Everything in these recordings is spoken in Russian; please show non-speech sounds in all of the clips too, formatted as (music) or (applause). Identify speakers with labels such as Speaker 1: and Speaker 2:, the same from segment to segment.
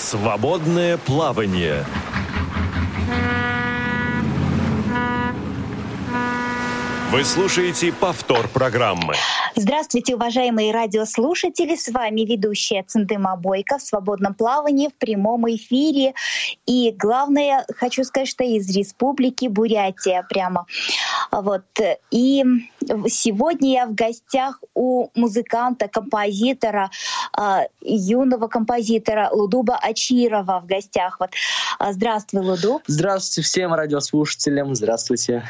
Speaker 1: Свободное плавание. Вы слушаете повтор программы.
Speaker 2: Здравствуйте, уважаемые радиослушатели. С вами ведущая Цендыма Бойко в свободном плавании в прямом эфире. И главное, хочу сказать, что из республики Бурятия прямо. Вот. И сегодня я в гостях у музыканта, композитора, а, юного композитора Лудуба Ачирова в гостях. Вот. А, здравствуй, Лудуб.
Speaker 3: Здравствуйте всем радиослушателям. Здравствуйте.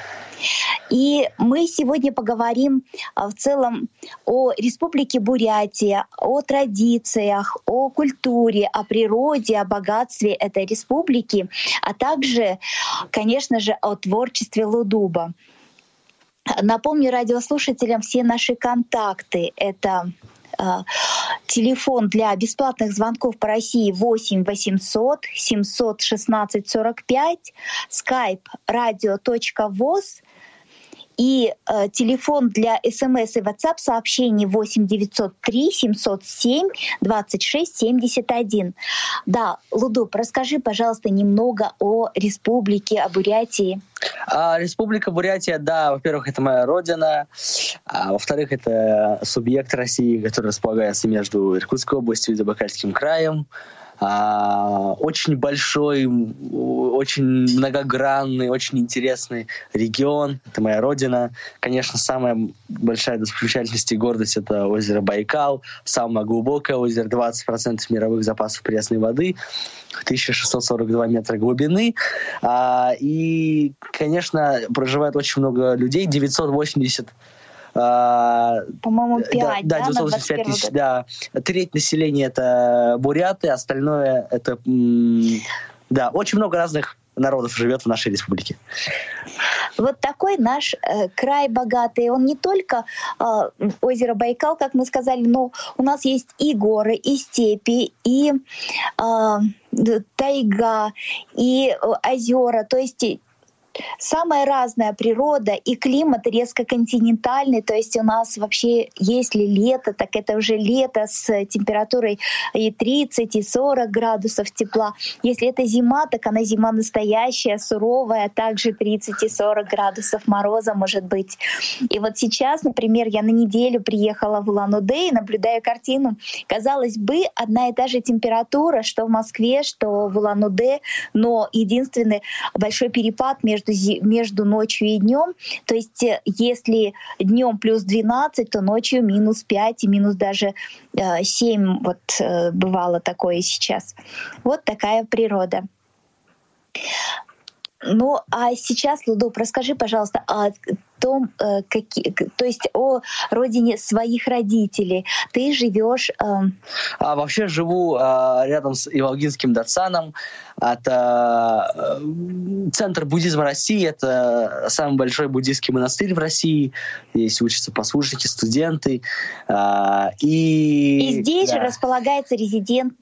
Speaker 2: И мы сегодня поговорим а, в целом о Республике Бурятия, о традициях, о культуре, о природе, о богатстве этой республики, а также, конечно же, о творчестве Лудуба. Напомню радиослушателям все наши контакты. Это а, телефон для бесплатных звонков по России 8 800 716 45, skype radio.voz и э, телефон для смс и WhatsApp сообщений 8 903 707 26 71. Да, Лудуп, расскажи, пожалуйста, немного о республике, о Бурятии.
Speaker 3: А, Республика Бурятия, да, во-первых, это моя родина, а во-вторых, это субъект России, который располагается между Иркутской областью и Забайкальским краем. А, очень большой, очень многогранный, очень интересный регион. Это моя родина. Конечно, самая большая достопримечательность и гордость — это озеро Байкал. Самое глубокое озеро, 20% мировых запасов пресной воды. 1642 метра глубины. А, и, конечно, проживает очень много людей. 980
Speaker 2: а, По-моему, 5, да?
Speaker 3: Да, 985 тысяч, да. Треть населения это буряты, остальное это... Да, очень много разных народов живет в нашей республике.
Speaker 2: Вот такой наш э, край богатый. Он не только э, озеро Байкал, как мы сказали, но у нас есть и горы, и степи, и э, тайга, и э, озера. То есть самая разная природа и климат резко континентальный, то есть у нас вообще, если лето, так это уже лето с температурой и 30, и 40 градусов тепла. Если это зима, так она зима настоящая, суровая, также 30 и 40 градусов мороза может быть. И вот сейчас, например, я на неделю приехала в Улан-Удэ и наблюдаю картину. Казалось бы, одна и та же температура, что в Москве, что в Улан-Удэ, но единственный большой перепад между между, ночью и днем. То есть э, если днем плюс 12, то ночью минус 5 и минус даже 7. Э, вот э, бывало такое сейчас. Вот такая природа. Ну, а сейчас, Лудоп, расскажи, пожалуйста, о том, какие, то есть о родине своих родителей. Ты живешь... Э...
Speaker 3: А, вообще живу а, рядом с Иволгинским Датсаном. Это э, центр буддизма России, это самый большой буддийский монастырь в России. Здесь учатся послушники, студенты.
Speaker 2: А, и, и здесь да. же располагается резидент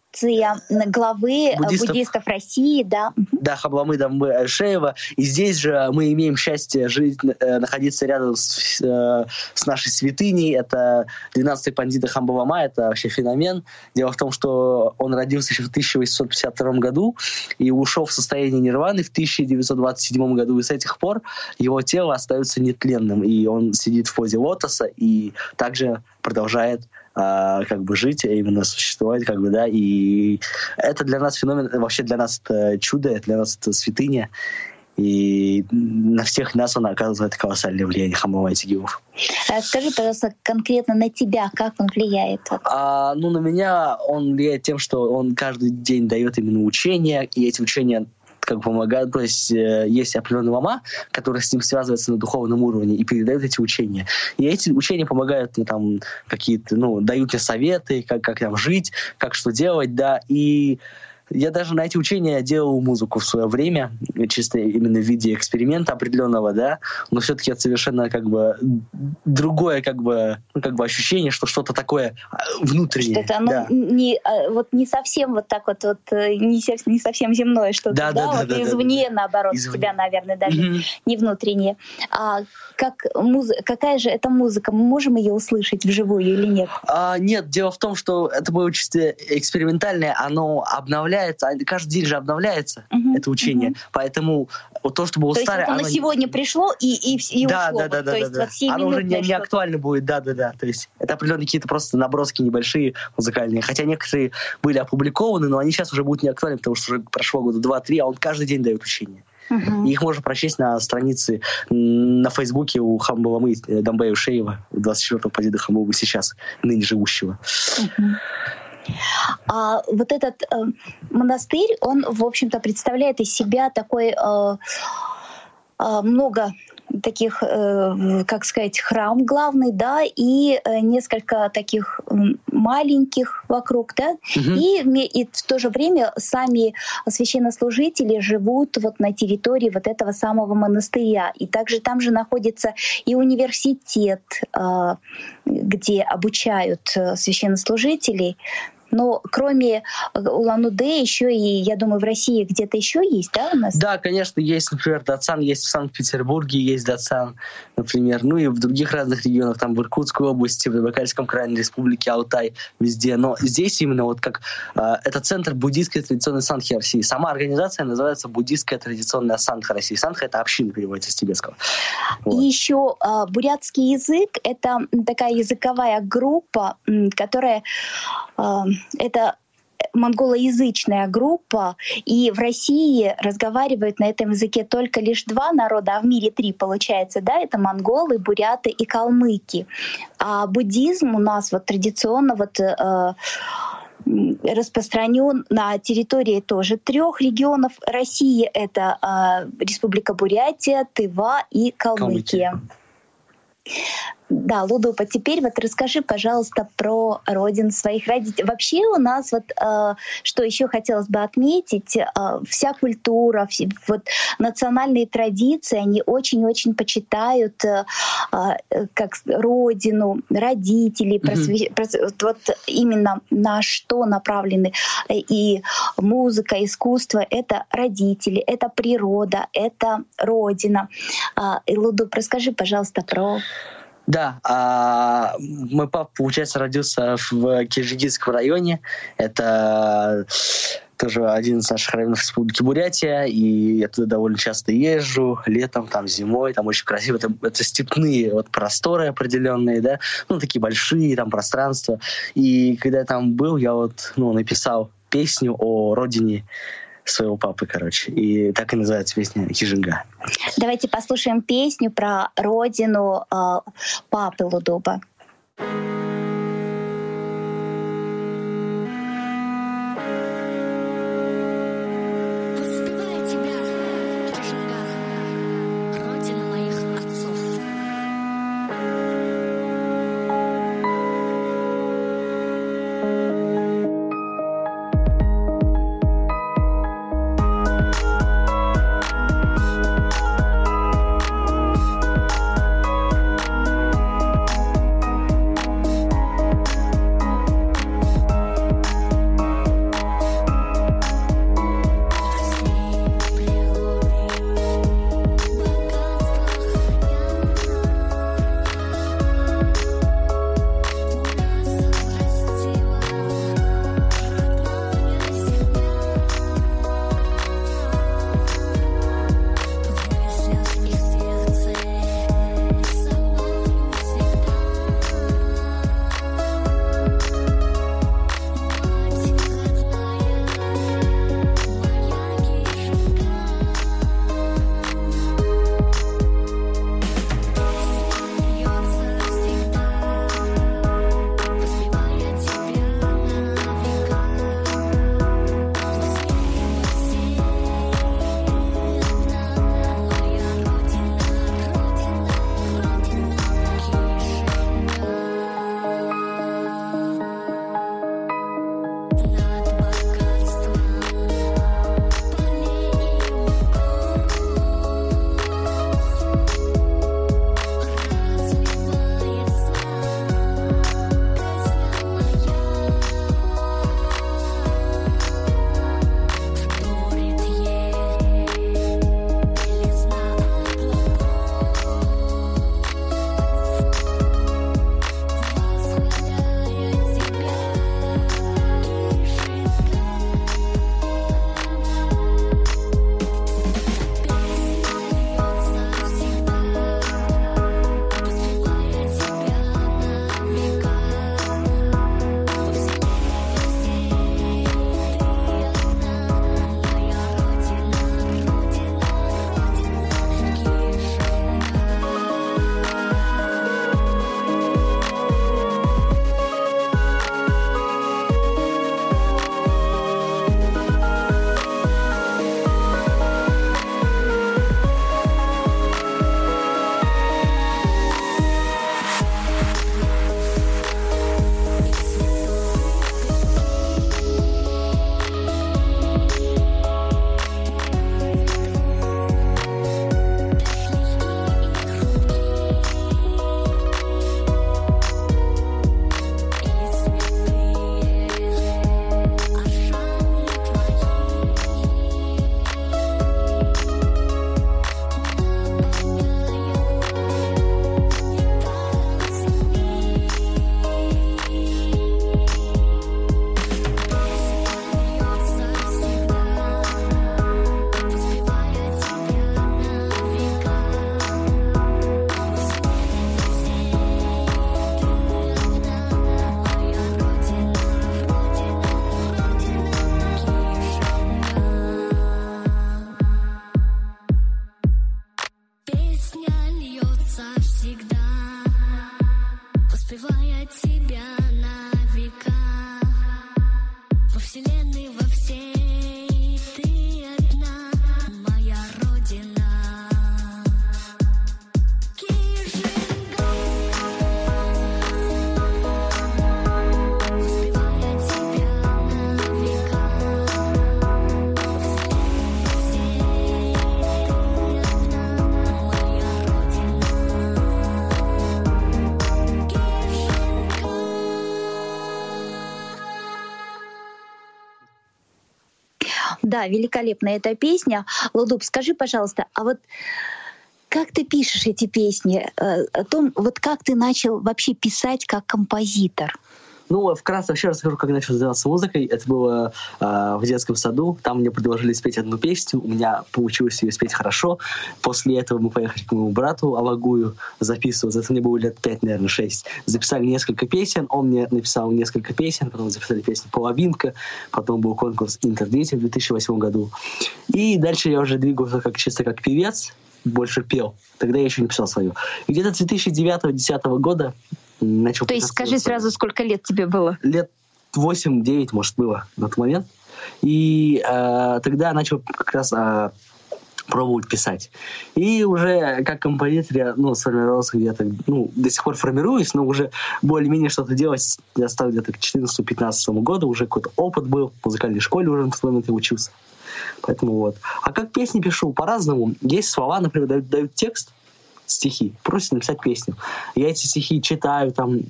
Speaker 2: главы буддистов, буддистов России, да.
Speaker 3: Да, Хабламыда Шеева. И здесь же мы имеем счастье жить, э, находиться рядом с, э, с нашей святыней. Это 12-й пандита Хамбалама, это вообще феномен. Дело в том, что он родился еще в 1852 году, и ушел в состояние нирваны в 1927 году, и с этих пор его тело остается нетленным, и он сидит в позе лотоса и также продолжает а, как бы жить, а именно существовать, как бы, да, и это для нас феномен, вообще для нас это чудо, это для нас это святыня, и на всех нас он оказывает колоссальное влияние Хамова Тигилов.
Speaker 2: А скажи, пожалуйста, конкретно на тебя, как он влияет?
Speaker 3: А, ну, на меня он влияет тем, что он каждый день дает именно учения, и эти учения как помогают, то есть э, есть определенный лама, который с ним связывается на духовном уровне и передает эти учения. И эти учения помогают мне там какие-то, ну, дают мне советы, как, как там жить, как что делать, да, и я даже на эти учения делал музыку в свое время, чисто именно в виде эксперимента определенного, да, но все-таки это совершенно как бы другое как бы, ну, как бы ощущение, что что-то такое а, внутреннее.
Speaker 2: Что-то оно
Speaker 3: да.
Speaker 2: не, а, вот не совсем вот так вот, вот э, не, не совсем земное что-то, да, да, да, вот да, извне, да, наоборот, извне. тебя, наверное, даже mm-hmm. не внутреннее. А как муз... какая же это музыка? Мы можем ее услышать вживую или нет?
Speaker 3: А, нет, дело в том, что это было чисто экспериментальное, оно обновляется обновляется, каждый день же обновляется угу, это учение, угу. поэтому вот то, что было
Speaker 2: то
Speaker 3: старое...
Speaker 2: есть вот оно, оно сегодня пришло и, и, и
Speaker 3: да,
Speaker 2: ушло.
Speaker 3: Да, да,
Speaker 2: вот,
Speaker 3: да,
Speaker 2: то
Speaker 3: да,
Speaker 2: есть
Speaker 3: да.
Speaker 2: все
Speaker 3: Оно уже не, не актуально будет, да-да-да. То есть это определенные какие-то просто наброски небольшие музыкальные. Хотя некоторые были опубликованы, но они сейчас уже будут не актуальны, потому что уже прошло года два-три, а он каждый день дает учение. Uh-huh. И их можно прочесть на странице на Фейсбуке у Хамбаламы э, Дамбея Шеева, 24-го позида Хамбаламы сейчас, ныне живущего. Uh-huh.
Speaker 2: А вот этот э, монастырь, он, в общем-то, представляет из себя такой э, э, много таких, э, как сказать, храм главный, да, и э, несколько таких маленьких вокруг, да, угу. и, и в то же время сами священнослужители живут вот на территории вот этого самого монастыря, и также там же находится и университет, где обучают священнослужителей, но кроме э, Улан-Удэ еще и, я думаю, в России где-то еще есть, да, у нас?
Speaker 3: Да, конечно, есть, например, Датсан, есть в Санкт-Петербурге, есть Датсан, например, ну и в других разных регионах, там в Иркутской области, в Забайкальском крае, Республике Алтай, везде. Но здесь именно вот как э, это центр буддийской традиционной санхи России. Сама организация называется Буддийская традиционная санха России. Санха — это община, переводится с тибетского.
Speaker 2: Вот. И еще э, бурятский язык — это такая языковая группа, которая э, это монголоязычная группа, и в России разговаривают на этом языке только лишь два народа, а в мире три получается, да, это монголы, буряты и калмыки. А буддизм у нас вот традиционно вот э, распространен на территории тоже трех регионов России. Это э, Республика Бурятия, Тыва и Калмыкия. Калмыкия. Да, Лудупа, теперь вот расскажи, пожалуйста, про родин своих родителей. Вообще у нас вот, э, что еще хотелось бы отметить, э, вся культура, все, вот национальные традиции, они очень-очень почитают э, э, как родину, родителей, просве... mm-hmm. вот именно на что направлены и музыка, искусство — это родители, это природа, это родина. Э, Лудуп, расскажи, пожалуйста, про
Speaker 3: да, а мой папа, получается, родился в Киржигитском районе. Это тоже один из наших районов Республики Бурятия, и я туда довольно часто езжу, летом, там, зимой, там очень красиво, это, это степные вот просторы определенные, да, ну, такие большие там пространства, и когда я там был, я вот, ну, написал песню о родине своего папы, короче. И так и называется песня «Хижинга».
Speaker 2: Давайте послушаем песню про родину э, папы Лудоба. Да, великолепная эта песня. Лудуб, скажи, пожалуйста, а вот как ты пишешь эти песни? Э, о том, вот как ты начал вообще писать как композитор?
Speaker 3: Ну, вкратце вообще расскажу, как начал заниматься музыкой. Это было э, в детском саду. Там мне предложили спеть одну песню. У меня получилось ее спеть хорошо. После этого мы поехали к моему брату Алагую записывать. Это мне было лет пять, наверное, шесть. Записали несколько песен. Он мне написал несколько песен. Потом записали песню «Половинка». Потом был конкурс «Интердети» в 2008 году. И дальше я уже двигался как, чисто как певец больше пел. Тогда я еще не писал свою. И где-то 2009-2010 года начал...
Speaker 2: То есть скажи сразу, сколько лет тебе было?
Speaker 3: Лет 8-9, может, было на тот момент. И э, тогда начал как раз э, пробовать писать. И уже как композитор я ну, сформировался где-то, ну, до сих пор формируюсь, но уже более-менее что-то делать я стал где-то к 14-15 году, уже какой-то опыт был, в музыкальной школе уже на тот момент я учился. Поэтому вот. А как песни пишу? По-разному. Есть слова, например, дают, дают текст, стихи, просят написать песню. Я эти стихи читаю, там,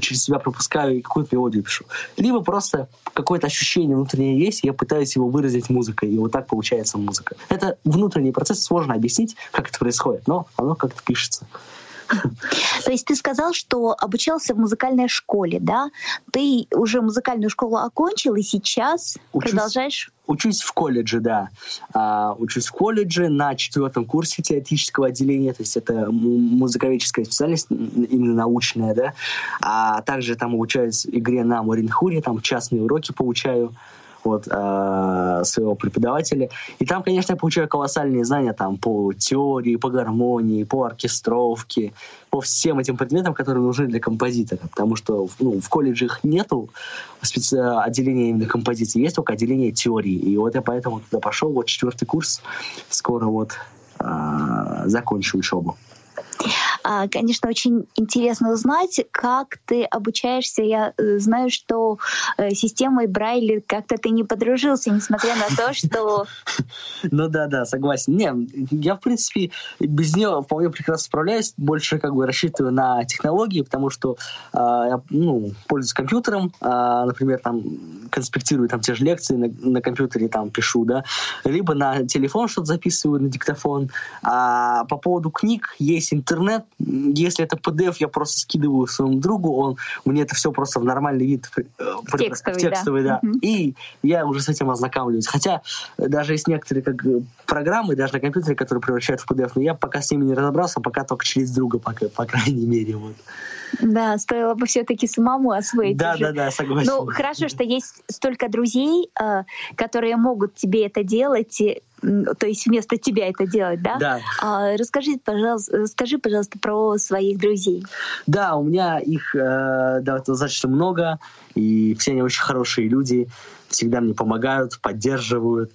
Speaker 3: через себя пропускаю и какую-то мелодию пишу. Либо просто какое-то ощущение внутреннее есть, и я пытаюсь его выразить музыкой, и вот так получается музыка. Это внутренний процесс, сложно объяснить, как это происходит, но оно как-то пишется. (laughs)
Speaker 2: То есть ты сказал, что обучался в музыкальной школе, да? Ты уже музыкальную школу окончил и сейчас учусь, продолжаешь?
Speaker 3: Учусь в колледже, да. А, учусь в колледже на четвертом курсе теоретического отделения, то есть это музыковедческая специальность, именно научная, да. А также там обучаюсь игре на Моринхуре, там частные уроки получаю от э, своего преподавателя. И там, конечно, я получаю колоссальные знания там по теории, по гармонии, по оркестровке, по всем этим предметам, которые нужны для композитора. Потому что ну, в колледже их нету специ... отделения именно композиции, есть только отделение теории. И вот я поэтому туда пошел, вот четвертый курс, скоро вот э, закончу учебу.
Speaker 2: А, конечно, очень интересно узнать, как ты обучаешься. Я э, знаю, что э, системой Брайли как-то ты не подружился, несмотря на то, что... (laughs)
Speaker 3: Ну да, да, согласен. Не, я, в принципе, без нее вполне прекрасно справляюсь. Больше как бы рассчитываю на технологии, потому что а, я ну, пользуюсь компьютером, а, например, там конспектирую там те же лекции на, на компьютере, там пишу, да, либо на телефон что-то записываю, на диктофон. А по поводу книг есть интернет, если это PDF, я просто скидываю своему другу, он мне это все просто в нормальный вид
Speaker 2: э, текстовый,
Speaker 3: текстовый да. да. Угу. И я уже с этим ознакомливаюсь. Хотя даже есть некоторые как программы, даже на компьютере, которые превращают в PDF, но я пока с ними не разобрался, пока только через друга, пока, по крайней мере. Вот.
Speaker 2: Да, стоило бы все-таки самому освоить.
Speaker 3: Да, уже. да, да, согласен.
Speaker 2: Ну, хорошо, что есть столько друзей, э, которые могут тебе это делать, то есть вместо тебя это делать, да?
Speaker 3: Да.
Speaker 2: А, расскажи, пожалуйста, расскажи, пожалуйста, про своих друзей.
Speaker 3: Да, у меня их э, да, достаточно много, и все они очень хорошие люди, всегда мне помогают, поддерживают.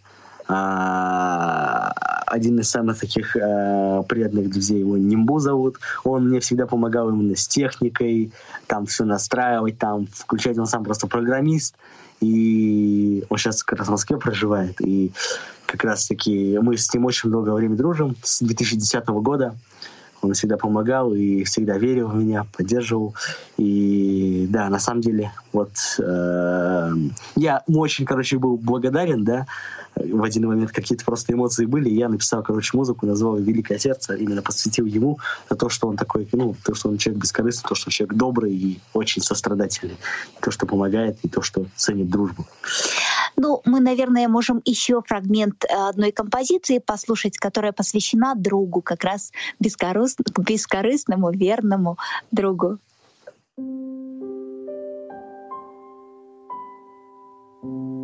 Speaker 3: А, один из самых таких э, преданных друзей, его Нимбу зовут, он мне всегда помогал именно с техникой, там все настраивать, там включать, он сам просто программист, и он сейчас как раз в Москве проживает, и как раз-таки мы с ним очень много времени дружим, с 2010 года, он всегда помогал и всегда верил в меня, поддерживал. И да, на самом деле, вот э, я очень, короче, был благодарен, да, в один момент какие-то просто эмоции были, и я написал, короче, музыку, назвал ее «Великое сердце», именно посвятил ему за то, что он такой, ну, то, что он человек бескорыстный, то, что человек добрый и очень сострадательный, то, что помогает, и то, что ценит дружбу.
Speaker 2: Ну, мы, наверное, можем еще фрагмент э, одной композиции послушать, которая посвящена другу, как раз бескорыс... бескорыстному, верному другу. thank you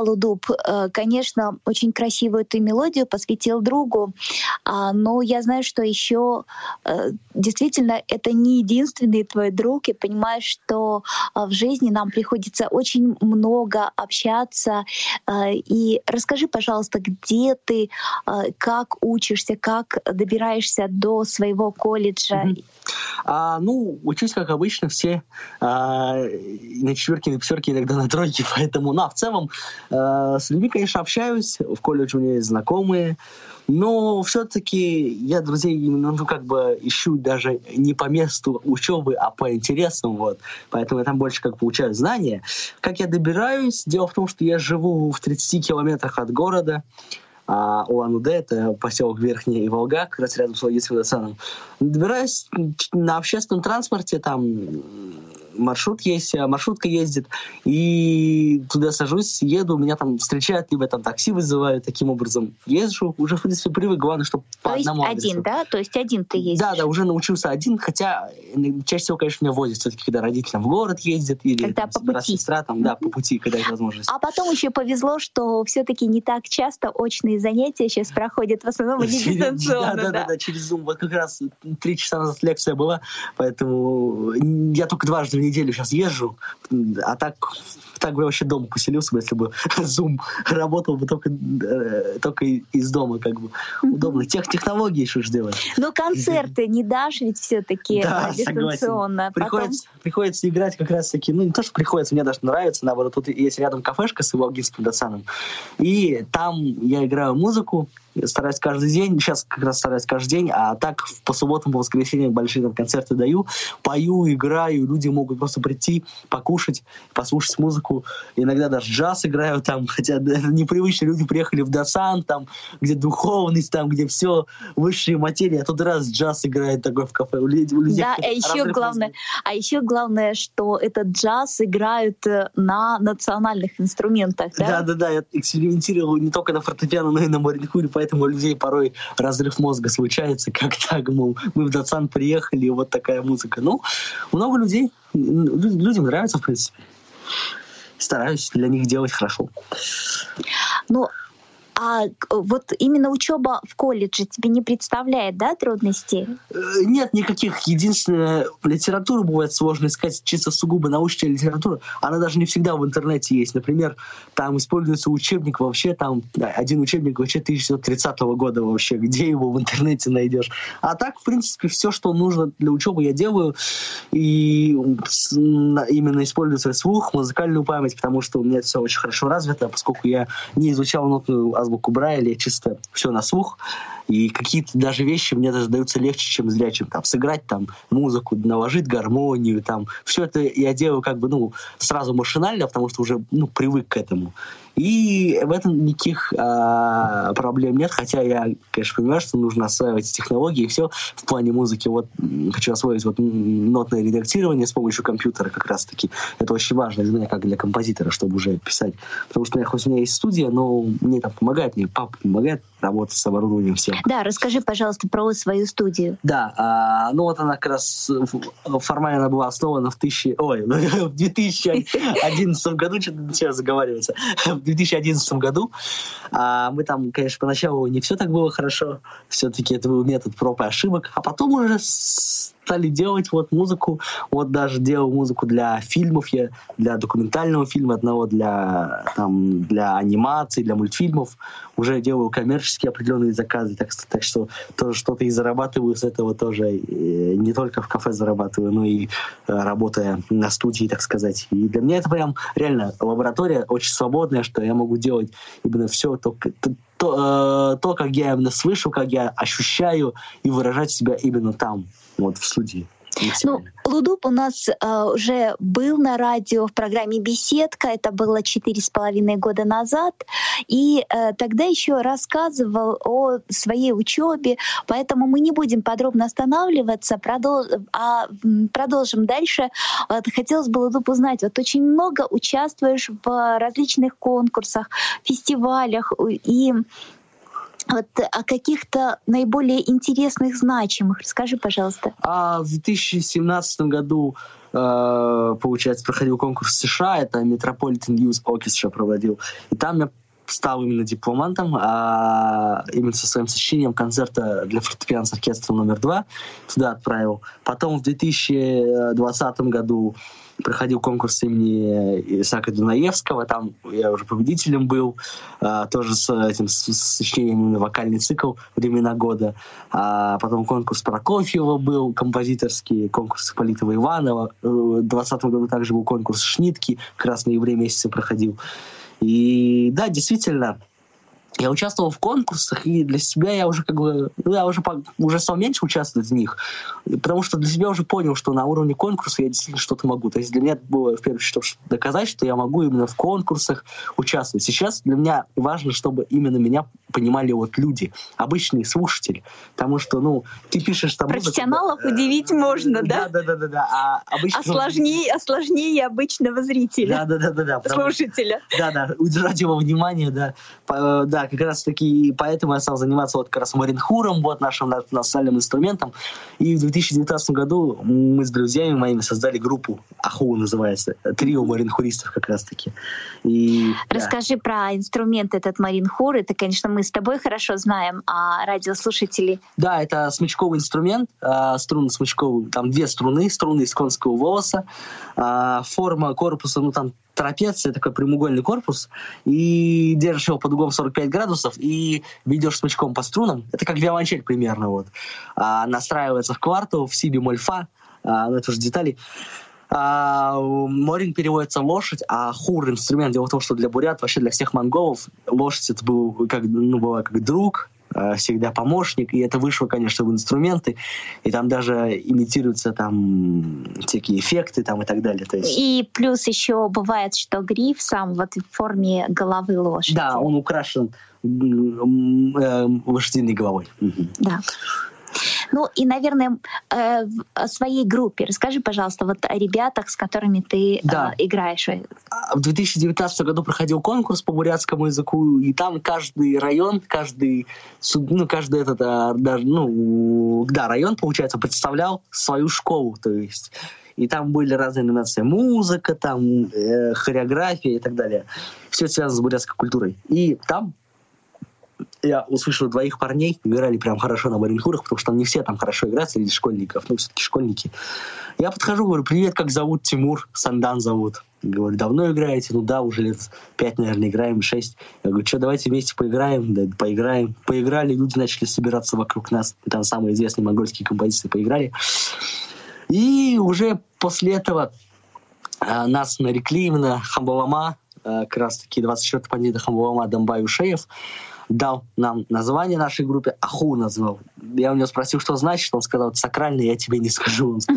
Speaker 2: Лудуб, э, конечно, очень красивую ты мелодию посвятил другу, а, но я знаю, что еще э, действительно это не единственный твой друг, и понимаешь, что в жизни нам приходится очень много общаться. И расскажи, пожалуйста, где ты, как учишься, как добираешься до своего колледжа?
Speaker 3: А, ну, учусь, как обычно, все а, на четверке, на пятерке, иногда на тройке, (laughs) поэтому, ну, а в целом а, с людьми, конечно, общаюсь, в колледже у меня есть знакомые, но все-таки я друзей ну, как бы ищу даже не по месту учебы, а по интересам, вот. Поэтому я там больше как получаю знания. Как я добираюсь? Дело в том, что я живу в 30 километрах от города, а Улан-Удэ, это поселок Верхний Волга, как раз рядом с Логистским Досаном. Добираюсь на общественном транспорте, там маршрут есть, а маршрутка ездит, и туда сажусь, еду, меня там встречают, либо там такси вызывают, таким образом езжу, уже, в принципе, привык, главное, чтобы по
Speaker 2: То
Speaker 3: одному
Speaker 2: есть один, да? То есть один ты ездишь?
Speaker 3: Да, да, уже научился один, хотя чаще всего, конечно, меня возят все-таки, когда родители в город ездят, или
Speaker 2: когда
Speaker 3: там,
Speaker 2: по пути.
Speaker 3: сестра, там, да, по пути, когда есть возможность.
Speaker 2: А потом еще повезло, что все-таки не так часто очные занятия сейчас проходят, в основном они дистанционно.
Speaker 3: Да, да, да, да, через Zoom. Вот как раз три часа назад лекция была, поэтому я только дважды неделю сейчас езжу, а так так бы вообще дома поселился бы, если бы (laughs) Zoom работал бы только, э, только из дома, как бы удобно. Тех технологий еще ж делать.
Speaker 2: Но концерты не дашь ведь все-таки
Speaker 3: да,
Speaker 2: дистанционно.
Speaker 3: Приходится, Потом... приходится играть как раз таки, ну не то, что приходится, мне даже нравится, наоборот, тут есть рядом кафешка с Иволгинским Дацаном, и там я играю музыку, стараюсь каждый день, сейчас как раз стараюсь каждый день, а так по субботам, по воскресеньям большие там концерты даю, пою, играю, люди могут просто прийти, покушать, послушать музыку, иногда даже джаз играю там, (laughs) хотя непривычные люди приехали в Дасан, там, где духовность, там, где все высшие материи, а тут раз джаз играет такой в кафе. У людей, у людей
Speaker 2: да, а еще главное, а еще главное, что этот джаз играют э, на национальных инструментах, да?
Speaker 3: Да, да, да, я экспериментировал не только на фортепиано, но и на маринкуре, поэтому у людей порой разрыв мозга случается, (laughs) как так, мол, мы в Датсан приехали, и вот такая музыка. Ну, много людей, людям нравится, в принципе. Стараюсь для них делать хорошо.
Speaker 2: Ну, а вот именно учеба в колледже тебе не представляет, да, трудностей?
Speaker 3: Э, нет никаких. Единственное, литературу бывает сложно искать, чисто сугубо научная литература. Она даже не всегда в интернете есть. Например, там используется учебник вообще, там один учебник вообще 1930 года вообще. Где его в интернете найдешь? А так, в принципе, все, что нужно для учебы, я делаю. И именно использую свой слух, музыкальную память, потому что у меня все очень хорошо развито, поскольку я не изучал нотную азбуку Брайля, чисто все на слух. И какие-то даже вещи мне даже даются легче, чем зрячим. Там, сыграть там музыку, наложить гармонию. Там. Все это я делаю как бы ну, сразу машинально, потому что уже ну, привык к этому. И в этом никаких а, проблем нет, хотя я, конечно, понимаю, что нужно осваивать технологии и все в плане музыки. Вот хочу освоить вот нотное редактирование с помощью компьютера как раз-таки. Это очень важно для меня, как для композитора, чтобы уже писать. Потому что у меня, хоть у меня есть студия, но мне там помогает, мне папа помогает работать с оборудованием всем.
Speaker 2: Да, расскажи, пожалуйста, про свою студию.
Speaker 3: Да, а, ну вот она как раз формально она была основана в, (laughs) тысячи, ой, в 2011 году, что-то сейчас заговаривается, в 2011 году. А мы там, конечно, поначалу не все так было хорошо, все-таки это был метод проб и ошибок, а потом уже стали делать вот музыку, вот даже делал музыку для фильмов, я для документального фильма одного, для, там, для анимации, для мультфильмов, уже делаю коммерческие определенные заказы, так, так что тоже что-то и зарабатываю с этого тоже, и не только в кафе зарабатываю, но и э, работая на студии, так сказать. И для меня это прям реально лаборатория очень свободная, что я могу делать именно все то, то, э, то как я именно слышу, как я ощущаю и выражать себя именно там вот в студии.
Speaker 2: Ну, Лудуп у нас э, уже был на радио в программе «Беседка». Это было четыре с половиной года назад. И э, тогда еще рассказывал о своей учебе. Поэтому мы не будем подробно останавливаться, продол а продолжим дальше. Вот, хотелось бы, Лудуп, узнать, вот очень много участвуешь в различных конкурсах, фестивалях. И вот о каких-то наиболее интересных, значимых. Расскажи, пожалуйста.
Speaker 3: А в 2017 году, э, получается, проходил конкурс в США, это Metropolitan Youth Orchestra проводил. И там я стал именно дипломантом, а именно со своим сочинением концерта для фортепиано с оркестром номер два туда отправил. Потом в 2020 году проходил конкурс имени Исаака Дунаевского, там я уже победителем был, а, тоже с этим с, с сочинением вокальный цикл «Времена года». А потом конкурс Прокофьева был, композиторский, конкурс Политова Иванова. В 2020 году также был конкурс Шнитки, как раз в ноябре месяце проходил. И да, действительно, я участвовал в конкурсах, и для себя я уже как бы, ну, я уже, уже стал меньше участвовать в них, потому что для себя уже понял, что на уровне конкурса я действительно что-то могу. То есть для меня это было, в первую очередь, доказать, что я могу именно в конкурсах участвовать. Сейчас для меня важно, чтобы именно меня понимали вот люди, обычные слушатели. Потому что, ну, ты пишешь там...
Speaker 2: Профессионалов музыку, удивить э, можно, да?
Speaker 3: Да, да, да, да. А,
Speaker 2: обычно... Осложнее, осложнее обычного зрителя.
Speaker 3: Да, да, да, да. да
Speaker 2: Слушателя.
Speaker 3: Да, да, удержать его внимание, да. Э, да, как раз таки, поэтому я стал заниматься вот как раз маринхуром, вот нашим национальным инструментом. И в 2019 году мы с друзьями моими создали группу Аху называется, трио маринхуристов как раз таки. И,
Speaker 2: Расскажи да. про инструмент этот маринхур. Это, конечно, мы с тобой хорошо знаем, а радиослушатели...
Speaker 3: Да, это смычковый инструмент, э, струны смычковые, там две струны, струны из конского волоса, э, форма корпуса, ну там трапеция, такой прямоугольный корпус, и держишь его под углом 45 градусов, и ведешь смычком по струнам. Это как виолончель примерно. Вот. А, настраивается в кварту, в си бемоль фа, а, ну это уже детали. А, Морин переводится лошадь, а хур инструмент. Дело в том, что для бурят, вообще для всех монголов, лошадь это был как, ну, была как друг, всегда помощник, и это вышло, конечно, в инструменты, и там даже имитируются там всякие эффекты там и так далее. То есть...
Speaker 2: И плюс еще бывает, что гриф сам вот в форме головы лошади.
Speaker 3: Да, он украшен э, лошадиной головой.
Speaker 2: Да. Ну и, наверное, э, о своей группе. Расскажи, пожалуйста, вот о ребятах, с которыми ты э, да. играешь.
Speaker 3: В 2019 году проходил конкурс по бурятскому языку, и там каждый район, каждый, ну, каждый этот, а, даже, ну, да, район, получается, представлял свою школу, то есть и там были разные номинации музыка, там э, хореография и так далее. Все связано с бурятской культурой. И там я услышал двоих парней, играли прям хорошо на баринхурах, потому что не все там хорошо играют среди школьников, ну, все-таки школьники. Я подхожу, говорю, привет, как зовут? Тимур, Сандан зовут. Говорю, давно играете? Ну да, уже лет пять, наверное, играем, шесть. Я говорю, что, давайте вместе поиграем? Да, поиграем. Поиграли, люди начали собираться вокруг нас. Там самые известные монгольские композиции поиграли. И уже после этого э, нас нарекли именно Хамбалама, э, как раз таки 24-й пандита Хамбалама Дамбай Ушеев дал нам название нашей группе, Аху назвал. Я у него спросил, что значит, он сказал, это сакральное, я тебе не скажу. (laughs)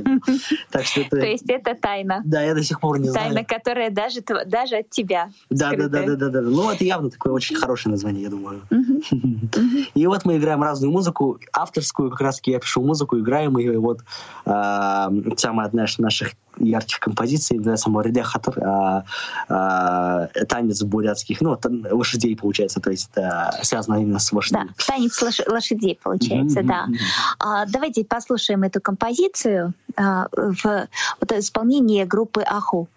Speaker 2: Так что это... То есть это тайна.
Speaker 3: Да, я до сих пор не знаю.
Speaker 2: Тайна, которая даже, даже от тебя
Speaker 3: да, да, да, да, да, да. Ну, это явно такое очень хорошее название, я думаю. (laughs) И вот мы играем разную музыку, авторскую, как раз я пишу музыку, играем, и вот а, самая одна из наших ярких композиций называется «Мориде Хатур», а, а, танец бурятских, ну, лошадей, получается, то есть это связано именно с лошадьми.
Speaker 2: Да, танец лошадей, получается, mm-hmm. да. А, давайте послушаем эту композицию а, в вот, исполнении группы «Аху».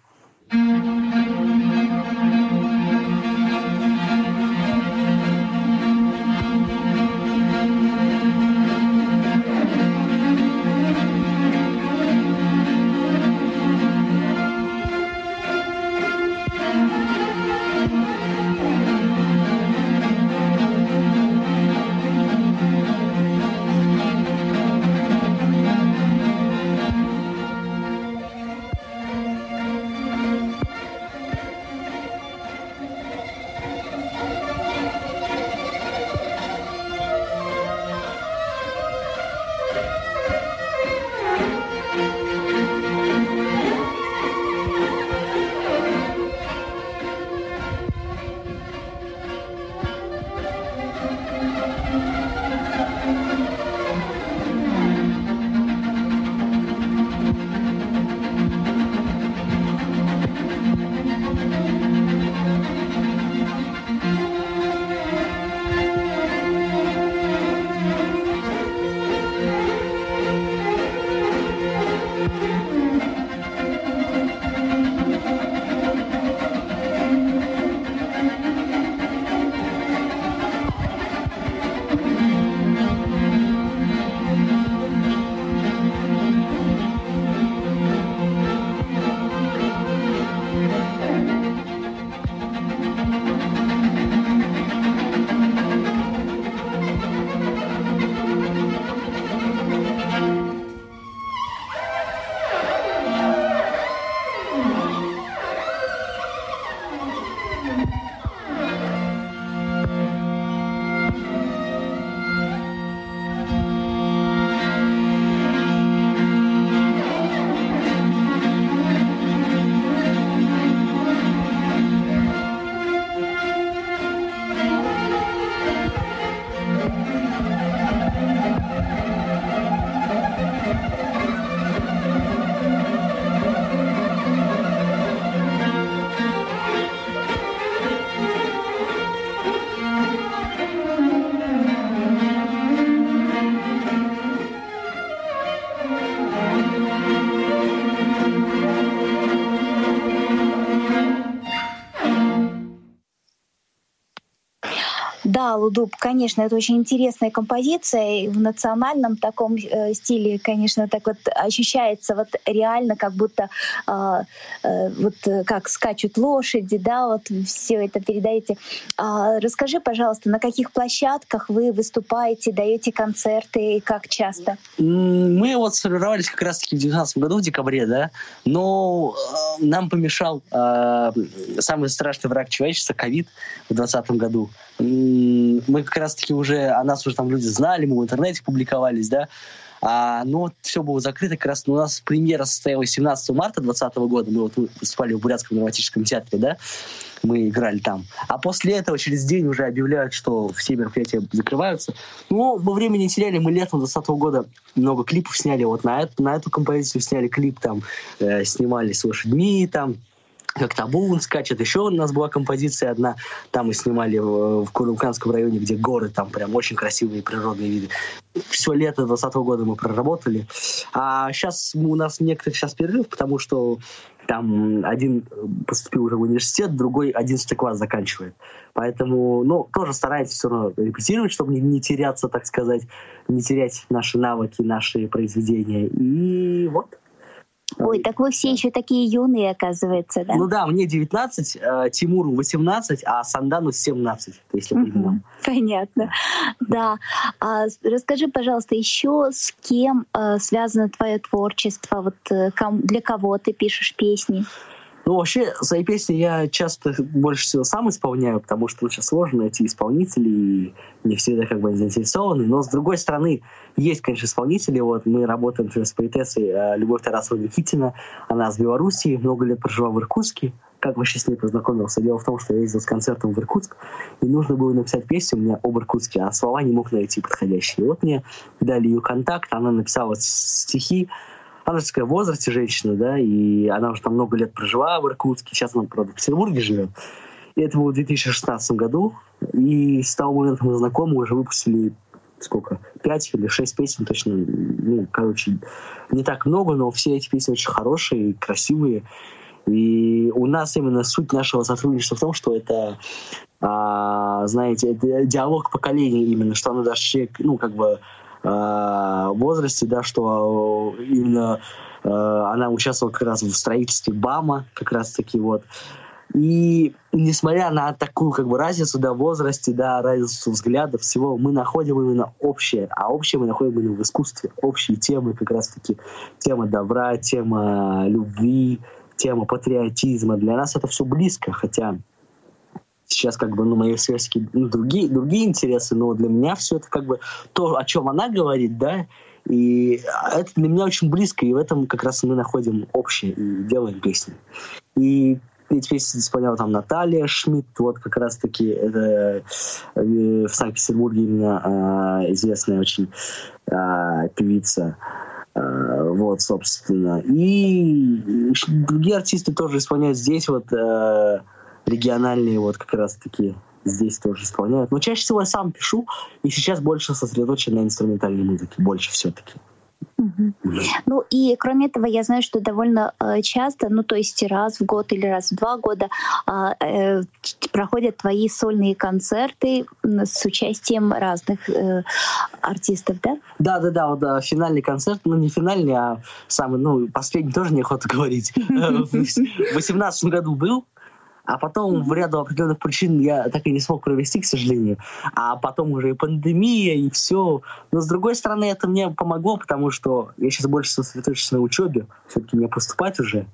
Speaker 2: Да, Лудуб, конечно, это очень интересная композиция. И в национальном таком э, стиле, конечно, так вот ощущается вот реально, как будто а, э, вот э, как скачут лошади, да, вот все это передаете. А, расскажи, пожалуйста, на каких площадках вы выступаете, даете концерты и как часто?
Speaker 3: Мы вот сформировались как раз-таки в 2019 году, в декабре, да, но э, нам помешал э, самый страшный враг человечества, ковид в 2020 году мы как раз-таки уже, о нас уже там люди знали, мы в интернете публиковались, да, а, но все было закрыто как раз. Ну, у нас премьера состоялась 17 марта 2020 года. Мы вот выступали в Бурятском драматическом театре, да, мы играли там. А после этого через день уже объявляют, что все мероприятия закрываются. Но мы времени не теряли, мы летом 2020 года много клипов сняли. Вот на эту, на эту композицию сняли клип, там, э, снимали с лошадьми, там, как табун скачет. Еще у нас была композиция одна, там мы снимали в, в Курулканском районе, где горы, там прям очень красивые природные виды. Все лето 2020 года мы проработали. А сейчас у нас некоторых сейчас перерыв, потому что там один поступил уже в университет, другой 11 класс заканчивает. Поэтому, ну, тоже стараемся все равно репетировать, чтобы не, не теряться, так сказать, не терять наши навыки, наши произведения. И вот
Speaker 2: Ой, так вы все еще такие юные, оказывается, да?
Speaker 3: Ну да, мне 19, э, Тимуру 18, а Сандану 17, если угу,
Speaker 2: Понятно. Да. А, расскажи, пожалуйста, еще с кем э, связано твое творчество? Вот э, для кого ты пишешь песни?
Speaker 3: Ну, вообще, свои песни я часто больше всего сам исполняю, потому что очень сложно найти исполнителей, и не всегда как бы заинтересованы. Но, с другой стороны, есть, конечно, исполнители. Вот мы работаем например, с поэтессой э, Любовь Тарасова Никитина. Она с Белоруссии, много лет прожила в Иркутске. Как вообще с ней познакомился? Дело в том, что я ездил с концертом в Иркутск, и нужно было написать песню у меня об Иркутске, а слова не мог найти подходящие. И вот мне дали ее контакт, она написала стихи, она же в возрасте женщина, да, и она уже там много лет прожила в Иркутске, сейчас она, правда, в Петербурге живет. И это было в 2016 году, и с того момента мы знакомы, уже выпустили сколько, пять или шесть песен точно, ну, короче, не так много, но все эти песни очень хорошие, красивые. И у нас именно суть нашего сотрудничества в том, что это, а, знаете, это диалог поколений именно, что оно даже, ну, как бы возрасте, да, что именно э, она участвовала как раз в строительстве БАМа, как раз таки вот. И несмотря на такую как бы разницу, да, возрасте, да, разницу взглядов, всего, мы находим именно общее. А общее мы находим именно в искусстве. Общие темы, как раз-таки тема добра, тема любви, тема патриотизма. Для нас это все близко, хотя сейчас как бы ну, мои сверстники ну, другие, другие интересы, но для меня все это как бы то, о чем она говорит, да, и это для меня очень близко, и в этом как раз мы находим общее и делаем песни. И эти песни исполняла там Наталья Шмидт, вот как раз-таки это э, в Санкт-Петербурге именно э, известная очень э, певица. Э, вот, собственно. И другие артисты тоже исполняют здесь вот э, региональные вот как раз-таки здесь тоже исполняют. Но чаще всего я сам пишу, и сейчас больше сосредоточен на инструментальной музыке, больше все-таки.
Speaker 2: Ну и кроме этого, я знаю, что довольно э, часто, ну то есть раз в год или раз в два года а, э, проходят твои сольные концерты с участием разных э, артистов, да?
Speaker 3: Да, да, да, вот да, финальный концерт, ну не финальный, а самый, ну последний тоже неохота говорить. (laughs) В 2018 году был, а потом в ряду определенных причин я так и не смог провести, к сожалению. А потом уже и пандемия, и все. Но с другой стороны, это мне помогло, потому что я сейчас больше сосредоточен на учебе. Все-таки мне поступать уже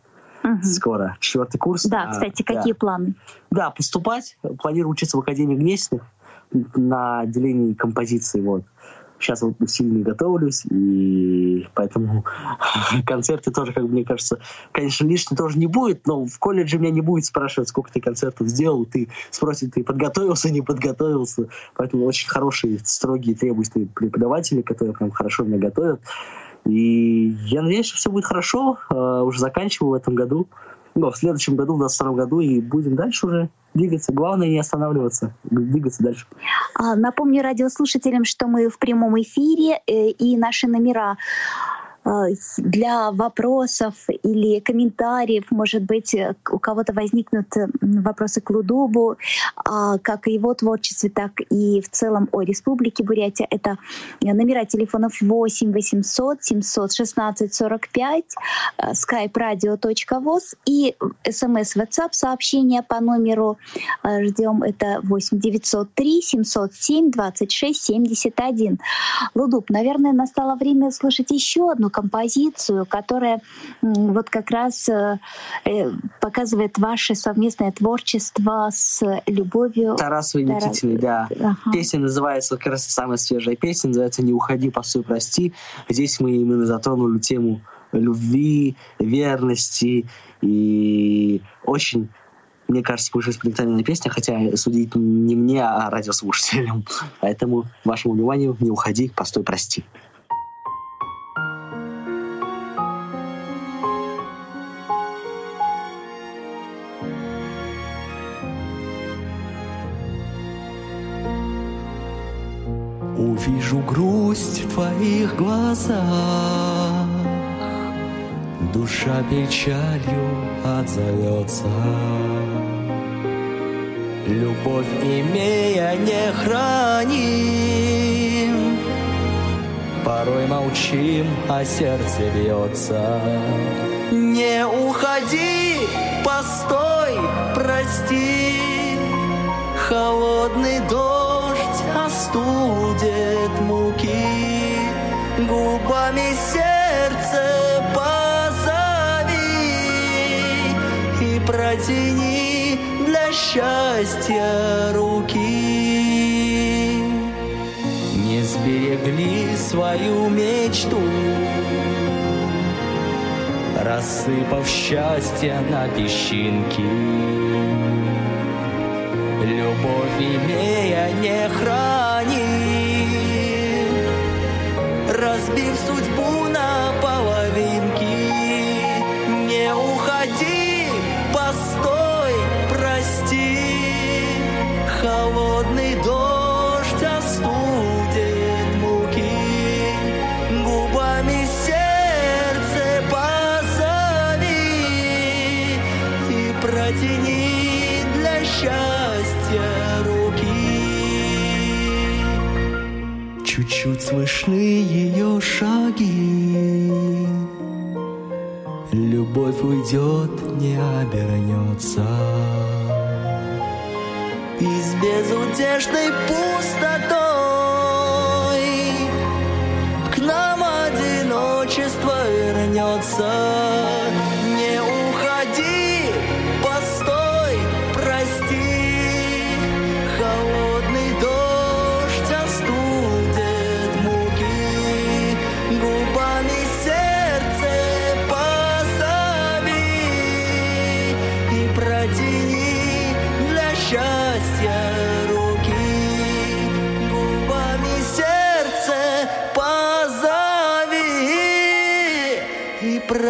Speaker 3: угу. скоро. Четвертый курс.
Speaker 2: Да, а, кстати, какие да. планы?
Speaker 3: Да, поступать. Планирую учиться в Академии Гнесиных на отделении композиции. Вот. Сейчас вот сильно готовлюсь, и поэтому (laughs) концерты тоже, как мне кажется, конечно, лишним тоже не будет, но в колледже меня не будет спрашивать, сколько ты концертов сделал, ты спросит, ты подготовился, не подготовился. Поэтому очень хорошие, строгие, требовательные преподаватели, которые прям хорошо меня готовят. И я надеюсь, что все будет хорошо. Uh, уже заканчиваю в этом году. Но в следующем году, в 2022 году, и будем дальше уже двигаться. Главное не останавливаться, двигаться дальше.
Speaker 2: А, напомню радиослушателям, что мы в прямом эфире, э, и наши номера для вопросов или комментариев, может быть, у кого-то возникнут вопросы к Лудубу, а, как и его творчестве, так и в целом о Республике Бурятия. Это номера телефонов 8 800 716 45, skype radio.voz и смс WhatsApp сообщение по номеру ждем это 8 903 707 26 71. Лудуб, наверное, настало время слушать еще одну композицию, которая вот как раз э, э, показывает ваше совместное творчество с любовью.
Speaker 4: Тарасовой Никитиной, да. Ага. Песня называется, как раз самая свежая песня, называется «Не уходи, постой, прости». Здесь мы именно затронули тему любви, верности и очень мне кажется, будет исполнительная песня, хотя судить не мне, а радиослушателям. Поэтому вашему вниманию не уходи, постой, прости.
Speaker 3: Твоих глазах, Душа печалью отзовется. Любовь имея не храним, Порой молчим, а сердце бьется. Не уходи, постой, прости, Холодный дождь Сердце позови и протяни счастья руки. Не сберегли свою мечту Рассыпав счастье на песчинки. Любовь имея не храни Разбив слышны ее шаги. Любовь уйдет, не обернется и с безутешной пустотой К нам одиночество вернется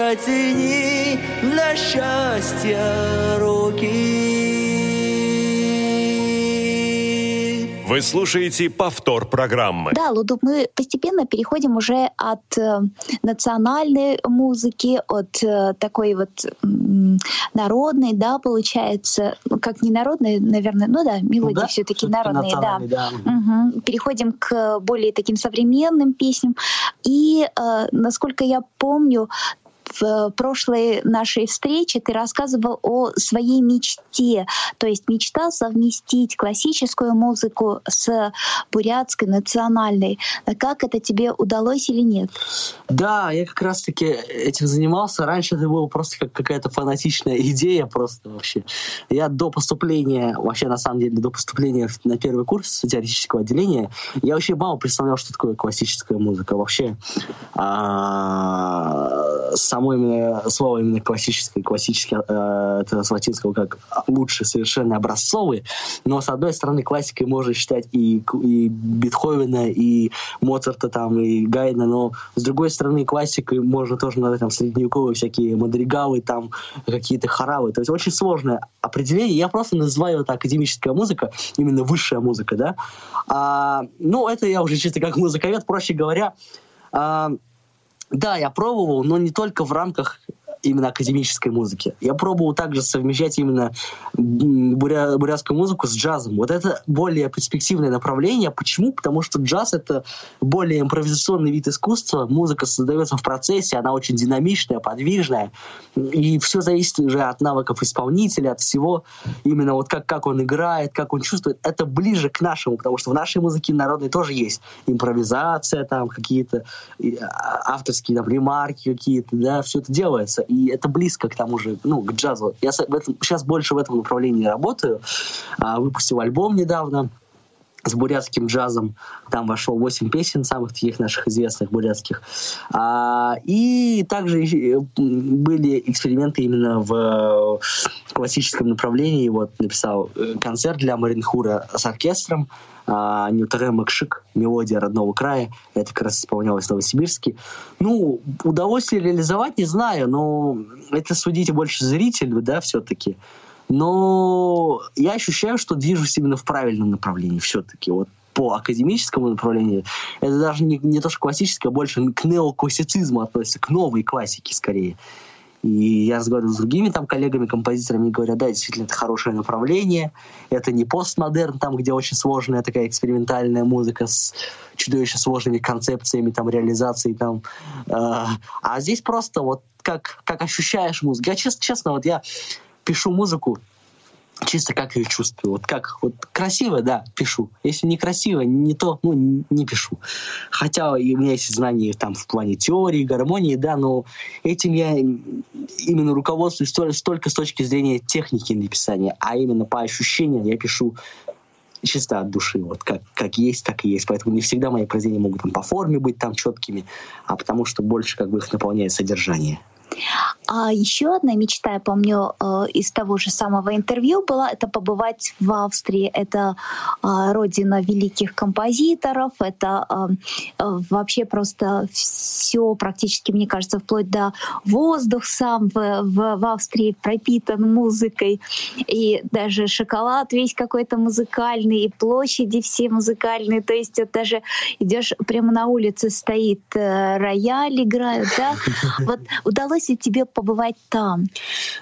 Speaker 3: протяни для счастья руки.
Speaker 1: Вы слушаете повтор программы.
Speaker 2: Да, Лудуп, мы постепенно переходим уже от э, национальной музыки, от э, такой вот э, народной, да, получается, ну, как не народной, наверное, ну да, мелодии ну, да, все-таки народные, да. да. Угу. Переходим к более таким современным песням. И, э, насколько я помню, в прошлой нашей встрече ты рассказывал о своей мечте, то есть мечта совместить классическую музыку с бурятской национальной. Как это тебе удалось или нет?
Speaker 4: Да, я как раз-таки этим занимался. Раньше это было просто как какая-то фанатичная идея просто вообще. Я до поступления, вообще на самом деле до поступления на первый курс теоретического отделения, я вообще мало представлял, что такое классическая музыка. Вообще а, само именно слово именно классическое, классический, э, это с латинского как лучше, совершенно образцовый, но с одной стороны классикой можно считать и, и Бетховена, и Моцарта, там, и Гайна, но с другой стороны классикой можно тоже назвать там средневековые всякие мадригалы, там какие-то хоравы, то есть очень сложное определение, я просто называю это академическая музыка, именно высшая музыка, да, а, ну это я уже чисто как музыковед, проще говоря, а,
Speaker 3: Да, я пробовал, но не только в рамках именно академической музыки. Я пробовал также совмещать именно буря, бурятскую музыку с джазом. Вот это более перспективное направление. Почему? Потому что джаз — это более импровизационный вид искусства. Музыка создается в процессе, она очень динамичная, подвижная. И все зависит уже от навыков исполнителя, от всего. Именно вот как, как он играет, как он чувствует. Это ближе к нашему, потому что в нашей музыке народной тоже есть импровизация, там какие-то а, авторские там, ремарки какие-то, да, все это делается. И это близко к тому же, ну, к джазу. Я в этом, сейчас больше в этом направлении работаю. А, выпустил альбом недавно с бурятским джазом. Там вошел 8 песен, самых таких наших известных бурятских. А, и также были эксперименты именно в классическом направлении. Вот написал э, концерт для Маринхура с оркестром. А, Макшик, мелодия родного края. Это как раз исполнялось в Новосибирске. Ну, удалось ли реализовать, не знаю, но это судите больше зрителю, да, все-таки. Но я ощущаю, что движусь именно в правильном направлении все-таки. Вот по академическому направлению, это даже не, не то, что классическое, а больше к неоклассицизму относится, к новой классике скорее. И я разговариваю с другими там коллегами, композиторами, и говорят, да, действительно, это хорошее направление, это не постмодерн, там, где очень сложная такая экспериментальная музыка с чудовищно сложными концепциями, там, реализацией, там. Э, а здесь просто вот как, как ощущаешь музыку. Я честно, честно, вот я пишу музыку чисто как ее чувствую. Вот как, вот красиво, да, пишу. Если некрасиво, не то, ну, не пишу. Хотя и у меня есть знания там в плане теории, гармонии, да, но этим я именно руководствуюсь только, только с точки зрения техники написания, а именно по ощущениям я пишу чисто от души, вот как, как есть, так и есть. Поэтому не всегда мои произведения могут там по форме быть там четкими, а потому что больше как бы их наполняет содержание.
Speaker 2: А еще одна мечта, я помню, э, из того же самого интервью была, это побывать в Австрии. Это э, родина великих композиторов, это э, вообще просто все практически, мне кажется, вплоть до воздух сам в, в, в Австрии пропитан музыкой. И даже шоколад весь какой-то музыкальный, и площади все музыкальные. То есть вот даже идешь прямо на улице, стоит рояль, играют, да? (laughs) Вот удалось ли тебе побывать там?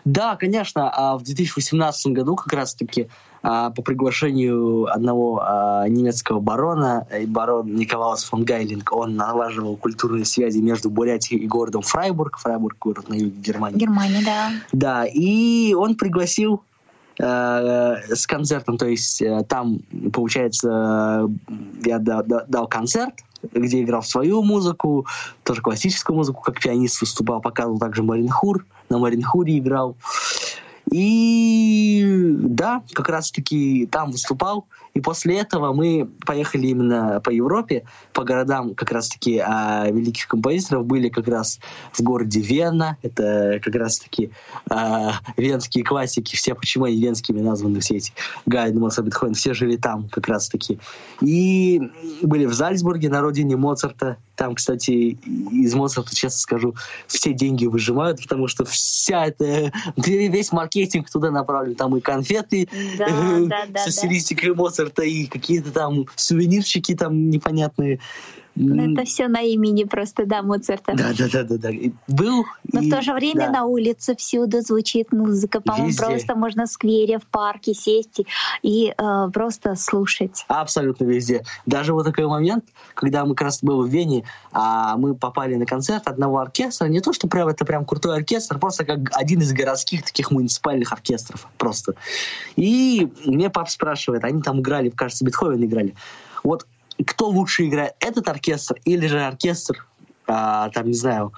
Speaker 3: Да, конечно. А в 2018 году как раз-таки а, по приглашению одного а, немецкого барона, э, барон Николаус фон Гайлинг, он налаживал культурные связи между Бурятией и городом Фрайбург. Фрайбург — город на юге Германии.
Speaker 2: Германия, да.
Speaker 3: Да, и он пригласил э, с концертом, то есть э, там, получается, я дал, дал концерт, где играл свою музыку, тоже классическую музыку, как пианист выступал, показывал также Маринхур, на Маринхуре играл. И да, как раз-таки там выступал. И после этого мы поехали именно по Европе, по городам как раз-таки а, великих композиторов. Были как раз в городе Вена. Это как раз-таки а, венские классики. Все, почему они венскими названы, все эти Гайден, Моцарт, Бетховен, все жили там как раз-таки. И были в Зальцбурге на родине Моцарта. Там, кстати, из Моцарта, честно скажу, все деньги выжимают, потому что вся эта, весь маркетинг туда направлен. Там и конфеты да, да, да, со стилистикой Моцарта, и какие-то там сувенирчики там непонятные.
Speaker 2: Ну, это все на имени просто, да, Моцарта.
Speaker 3: Да, да, да, да, да. Был.
Speaker 2: Но и, в то же время да. на улице всюду звучит музыка. По-моему, просто можно в сквере, в парке сесть и э, просто слушать.
Speaker 3: Абсолютно везде. Даже вот такой момент, когда мы как раз были в Вене, а мы попали на концерт одного оркестра. Не то, что прям это прям крутой оркестр, просто как один из городских таких муниципальных оркестров. Просто. И мне пап спрашивает, они там играли, кажется, Бетховен играли. Вот кто лучше играет, этот оркестр или же оркестр, а, там, не знаю,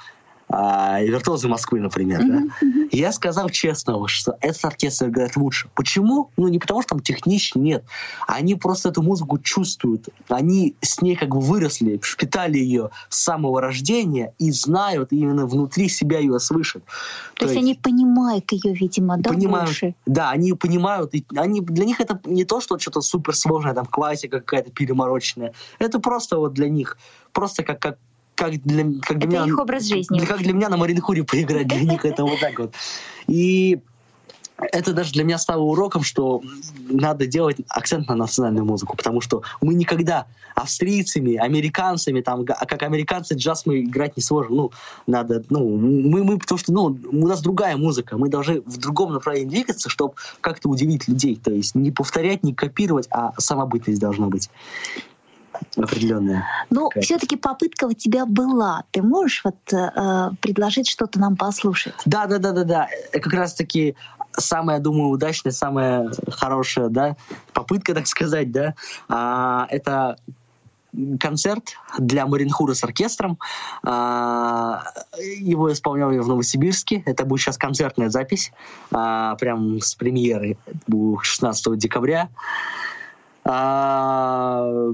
Speaker 3: а, виртуозы Москвы, например. Mm-hmm. Да? Я сказал честно, что этот оркестр играет лучше. Почему? Ну, не потому, что там технично, нет. Они просто эту музыку чувствуют. Они с ней как бы выросли, впитали ее с самого рождения и знают, и именно внутри себя ее слышат.
Speaker 2: То, То есть, есть они понимают ее, видимо, да,
Speaker 3: понимают,
Speaker 2: больше?
Speaker 3: Да, они понимают. И они, для них это не то, что что-то суперсложное, там, классика какая-то перемороченная. Это просто вот для них, просто как, как как для, как для
Speaker 2: это
Speaker 3: меня...
Speaker 2: их образ жизни.
Speaker 3: Как для меня на Маринхуре поиграть, для них это вот так вот. И это даже для меня стало уроком, что надо делать акцент на национальную музыку, потому что мы никогда австрийцами, американцами, там, а как американцы джаз мы играть не сможем. Ну, надо, ну, мы, мы, потому что, ну, у нас другая музыка, мы должны в другом направлении двигаться, чтобы как-то удивить людей, то есть не повторять, не копировать, а самобытность должна быть определенная.
Speaker 2: Ну, все-таки попытка у тебя была. Ты можешь вот э, предложить что-то нам послушать?
Speaker 3: Да, да, да, да, да. Как раз таки самая, думаю, удачная, самая хорошая, да, попытка, так сказать, да, а, это концерт для Маринхура с оркестром. А, его исполнял я в Новосибирске. Это будет сейчас концертная запись, а, прям с премьеры 16 декабря. А,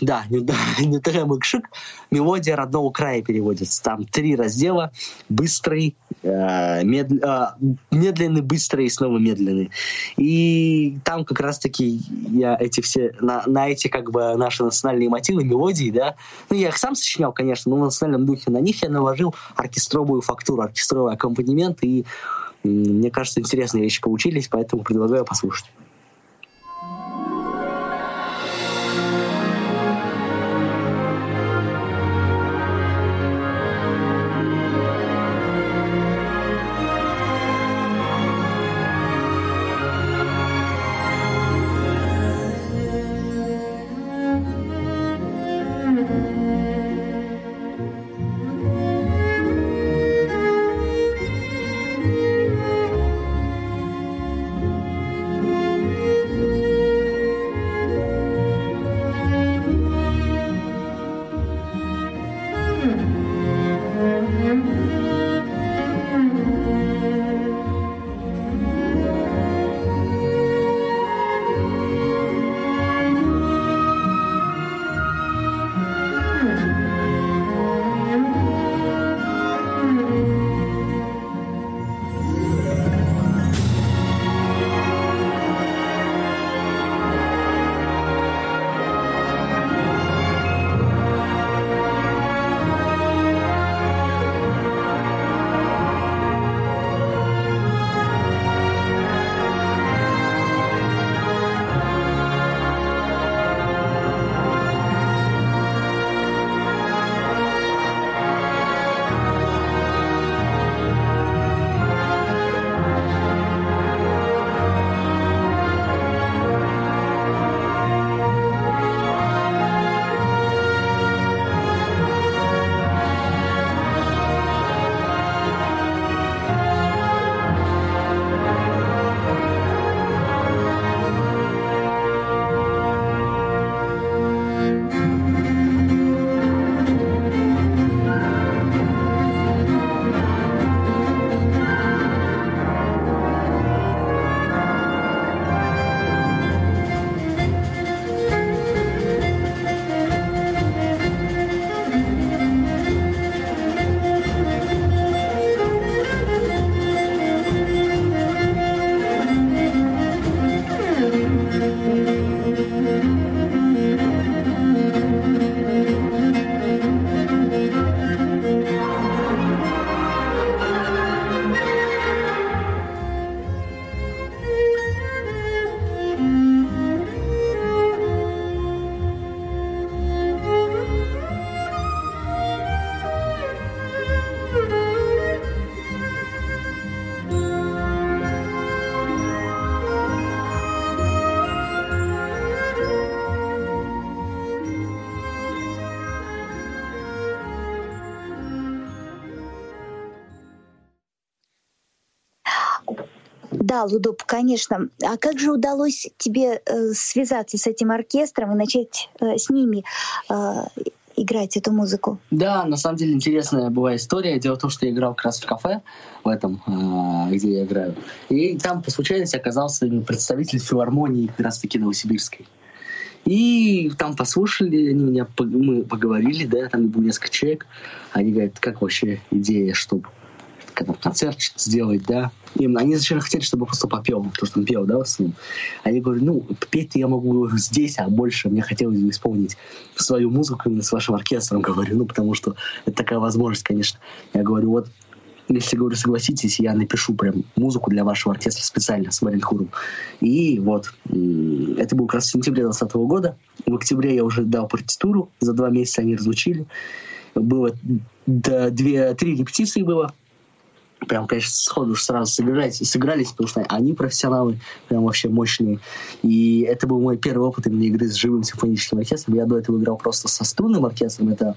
Speaker 3: да, (laughs) Нютерем Икшик, мелодия родного края переводится. Там три раздела. Быстрый, э, мед, э, медленный, быстрый и снова медленный. И там как раз-таки я эти все, на, на эти как бы наши национальные мотивы, мелодии, да, ну я их сам сочинял, конечно, но в национальном духе на них я наложил оркестровую фактуру, оркестровый аккомпанемент, и мне кажется, интересные вещи получились, поэтому предлагаю послушать.
Speaker 2: Да, Лудоп, конечно. А как же удалось тебе э, связаться с этим оркестром и начать э, с ними э, играть эту музыку?
Speaker 3: Да, на самом деле интересная была история. Дело в том, что я играл как раз в кафе в этом, э, где я играю. И там по случайности оказался представитель филармонии как раз-таки Новосибирской. И там послушали, они меня, мы поговорили, да, там было несколько человек. Они говорят, как вообще идея, чтобы когда концерт сделать, да. И они сначала хотели, чтобы просто попел, потому что он пел, да, в основном. Я говорю, ну, петь я могу здесь, а больше мне хотелось бы исполнить свою музыку именно с вашим оркестром, говорю, ну, потому что это такая возможность, конечно. Я говорю, вот если, говорю, согласитесь, я напишу прям музыку для вашего оркестра специально с Маринхуром. И вот, это было как раз в сентябре 2020 года. В октябре я уже дал партитуру, за два месяца они разучили. Было две, три репетиции было прям, конечно, сходу сразу сыгрались, сыгрались, потому что они профессионалы, прям вообще мощные. И это был мой первый опыт именно игры с живым симфоническим оркестром. Я до этого играл просто со струнным оркестром, это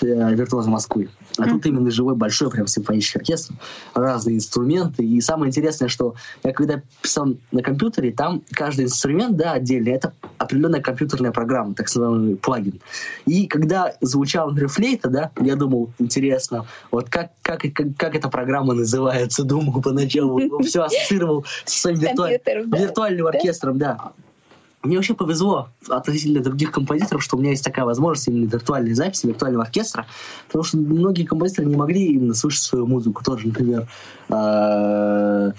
Speaker 3: э, «Виртуозы Москвы». А mm-hmm. тут именно живой большой прям симфонический оркестр, разные инструменты. И самое интересное, что я когда писал на компьютере, там каждый инструмент, да, отдельно, это определенная компьютерная программа, так называемый плагин. И когда звучал, например, флейта, да, я думал, интересно, вот как, как, как, как эта программа называется, думал поначалу, все ассоциировал с виртуальным оркестром, да. Мне вообще повезло относительно других композиторов, что у меня есть такая возможность именно виртуальной записи, виртуального оркестра, потому что многие композиторы не могли именно слышать свою музыку. Тоже, например, а,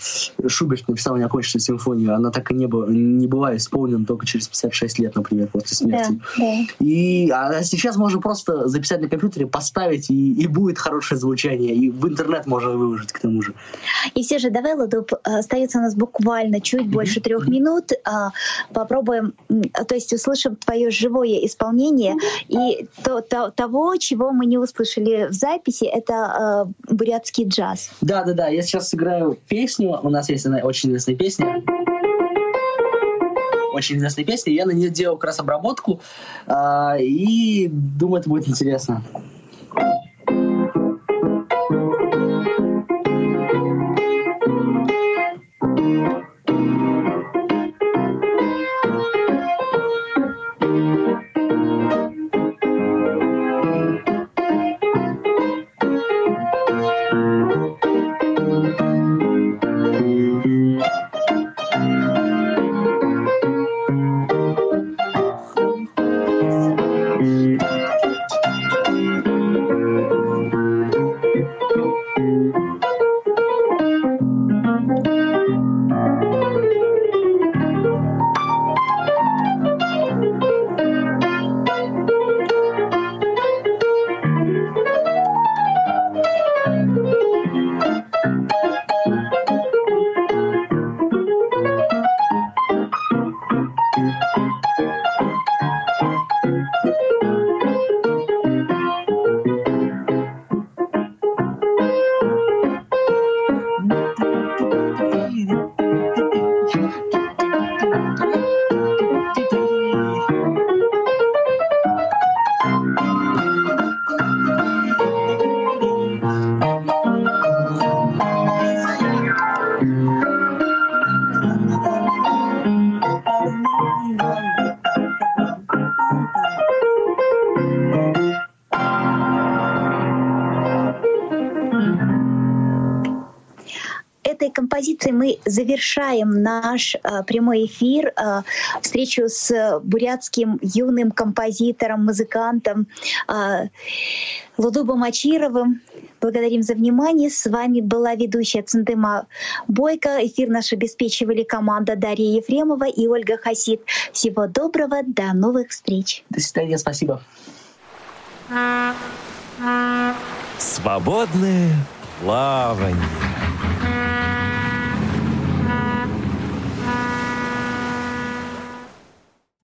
Speaker 3: Шуберт написал неоконченную симфонию, она так и не, была, не была исполнена только через 56 лет, например, после смерти. Да, да. И а сейчас можно просто записать на компьютере, поставить, и, и будет хорошее звучание, и в интернет можно выложить к тому же.
Speaker 2: И все же, давай, Ладуп, остается у нас буквально чуть больше трех минут. А, попробуем попробуем, то есть услышим твое живое исполнение и то, то, того, чего мы не услышали в записи, это э, бурятский джаз.
Speaker 3: Да, да, да. Я сейчас сыграю песню. У нас есть одна очень известная песня очень известная песня. Я на нее делал как раз обработку. Э, и думаю, это будет интересно.
Speaker 2: Композиции мы завершаем наш э, прямой эфир, э, встречу с бурятским юным композитором, музыкантом э, Лудубом Ачировым. Благодарим за внимание. С вами была ведущая Центыма Бойко. Эфир наш обеспечивали команда Дарья Ефремова и Ольга Хасид. Всего доброго, до новых встреч.
Speaker 3: До свидания, спасибо.
Speaker 1: Свободное плавание.